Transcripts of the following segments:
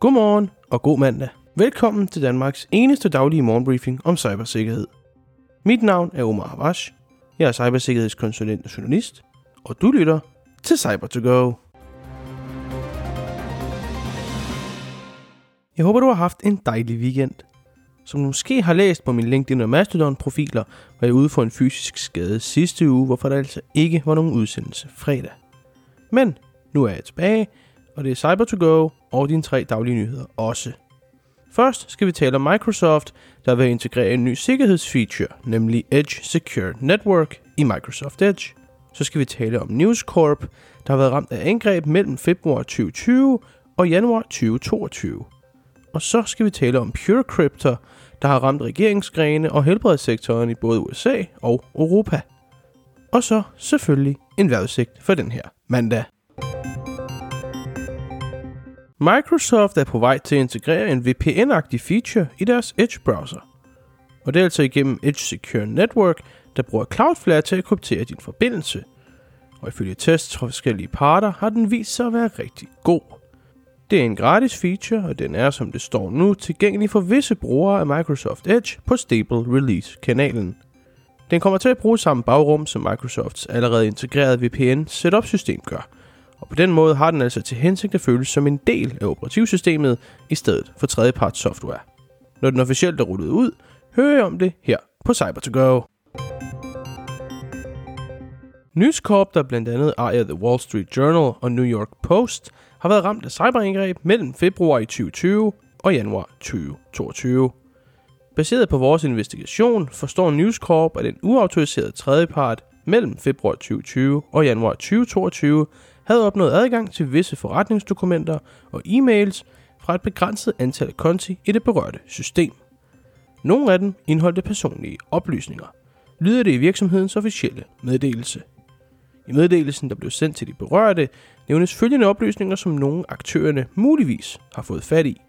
Godmorgen og god mandag. Velkommen til Danmarks eneste daglige morgenbriefing om cybersikkerhed. Mit navn er Omar Havash. Jeg er cybersikkerhedskonsulent og journalist, og du lytter til cyber to go Jeg håber, du har haft en dejlig weekend. Som du måske har læst på min LinkedIn og Mastodon-profiler, var jeg ude for en fysisk skade sidste uge, hvorfor der altså ikke var nogen udsendelse fredag. Men nu er jeg tilbage, og det er Cyber to go og dine tre daglige nyheder også. Først skal vi tale om Microsoft, der vil integrere en ny sikkerhedsfeature, nemlig Edge Secure Network i Microsoft Edge. Så skal vi tale om News Corp, der har været ramt af angreb mellem februar 2020 og januar 2022. Og så skal vi tale om Pure Crypto, der har ramt regeringsgrene og helbredssektoren i både USA og Europa. Og så selvfølgelig en vejrudsigt for den her mandag. Microsoft er på vej til at integrere en VPN-agtig feature i deres Edge-browser. Og det er altså igennem Edge Secure Network, der bruger Cloudflare til at kryptere din forbindelse. Og ifølge tests fra forskellige parter har den vist sig at være rigtig god. Det er en gratis feature, og den er, som det står nu, tilgængelig for visse brugere af Microsoft Edge på Stable Release-kanalen. Den kommer til at bruge samme bagrum, som Microsofts allerede integrerede VPN setup-system gør, og på den måde har den altså til hensigt at føles som en del af operativsystemet i stedet for tredjeparts software. Når den officielt er rullet ud, hører jeg om det her på Cyber2Go. News Corp, der blandt andet ejer The Wall Street Journal og New York Post, har været ramt af cyberangreb mellem februar i 2020 og januar 2022. Baseret på vores investigation forstår News Corp, at en uautoriseret tredjepart mellem februar 2020 og januar 2022 havde opnået adgang til visse forretningsdokumenter og e-mails fra et begrænset antal konti i det berørte system. Nogle af dem indeholdte personlige oplysninger, lyder det i virksomhedens officielle meddelelse. I meddelelsen, der blev sendt til de berørte, nævnes følgende oplysninger, som nogle aktørerne muligvis har fået fat i.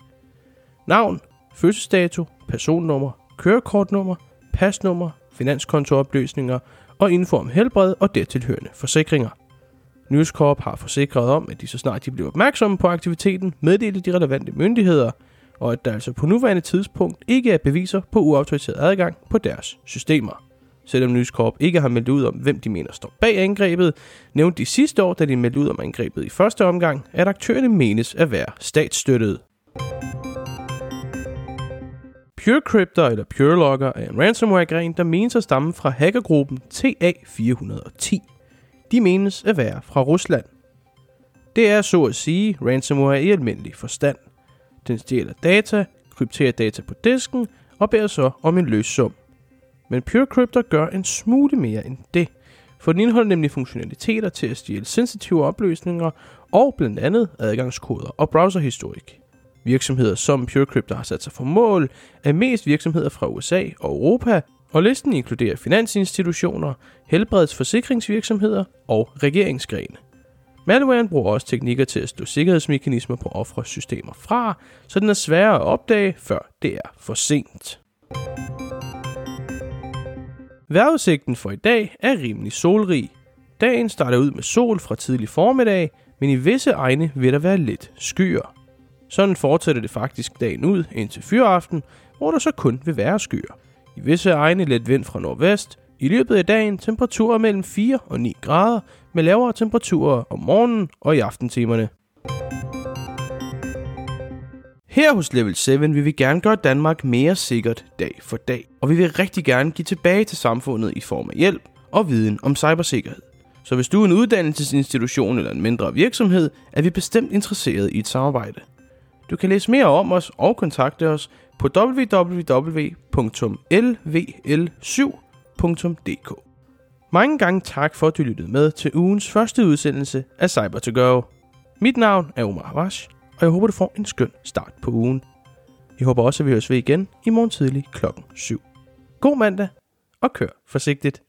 Navn, fødselsdato, personnummer, kørekortnummer, pasnummer, finanskontooplysninger og info om helbred og dertilhørende forsikringer. News Corp har forsikret om, at de så snart de bliver opmærksomme på aktiviteten, meddeler de relevante myndigheder, og at der altså på nuværende tidspunkt ikke er beviser på uautoriseret adgang på deres systemer. Selvom News Corp ikke har meldt ud om, hvem de mener står bag angrebet, nævnte de sidste år, da de meldte ud om angrebet i første omgang, at aktørerne menes at være statsstøttede. PureCryptor eller PureLogger er en ransomware-gren, der menes at stamme fra hackergruppen TA410. De menes at være fra Rusland. Det er så at sige ransomware i almindelig forstand. Den stjæler data, krypterer data på disken og beder så om en løs sum. Men PureCryptor gør en smule mere end det, for den indeholder nemlig funktionaliteter til at stjæle sensitive opløsninger og blandt andet adgangskoder og browserhistorik. Virksomheder som PureCryptor har sat sig for mål er mest virksomheder fra USA og Europa, og listen inkluderer finansinstitutioner, helbredsforsikringsvirksomheder og regeringsgrene. Malwaren bruger også teknikker til at slå sikkerhedsmekanismer på offres systemer fra, så den er sværere at opdage, før det er for sent. Vejrudsigten for i dag er rimelig solrig. Dagen starter ud med sol fra tidlig formiddag, men i visse egne vil der være lidt skyer. Sådan fortsætter det faktisk dagen ud indtil fyraften, hvor der så kun vil være skyer. I visse egne let vind fra nordvest. I løbet af dagen temperaturer mellem 4 og 9 grader, med lavere temperaturer om morgenen og i aftentimerne. Her hos Level 7 vil vi gerne gøre Danmark mere sikkert dag for dag, og vi vil rigtig gerne give tilbage til samfundet i form af hjælp og viden om cybersikkerhed. Så hvis du er en uddannelsesinstitution eller en mindre virksomhed, er vi bestemt interesseret i et samarbejde. Du kan læse mere om os og kontakte os på www.lvl7.dk. Mange gange tak for, at du lyttede med til ugens første udsendelse af cyber to go Mit navn er Omar Havash, og jeg håber, du får en skøn start på ugen. Jeg håber også, at vi høres ved igen i morgen tidlig klokken 7. God mandag, og kør forsigtigt.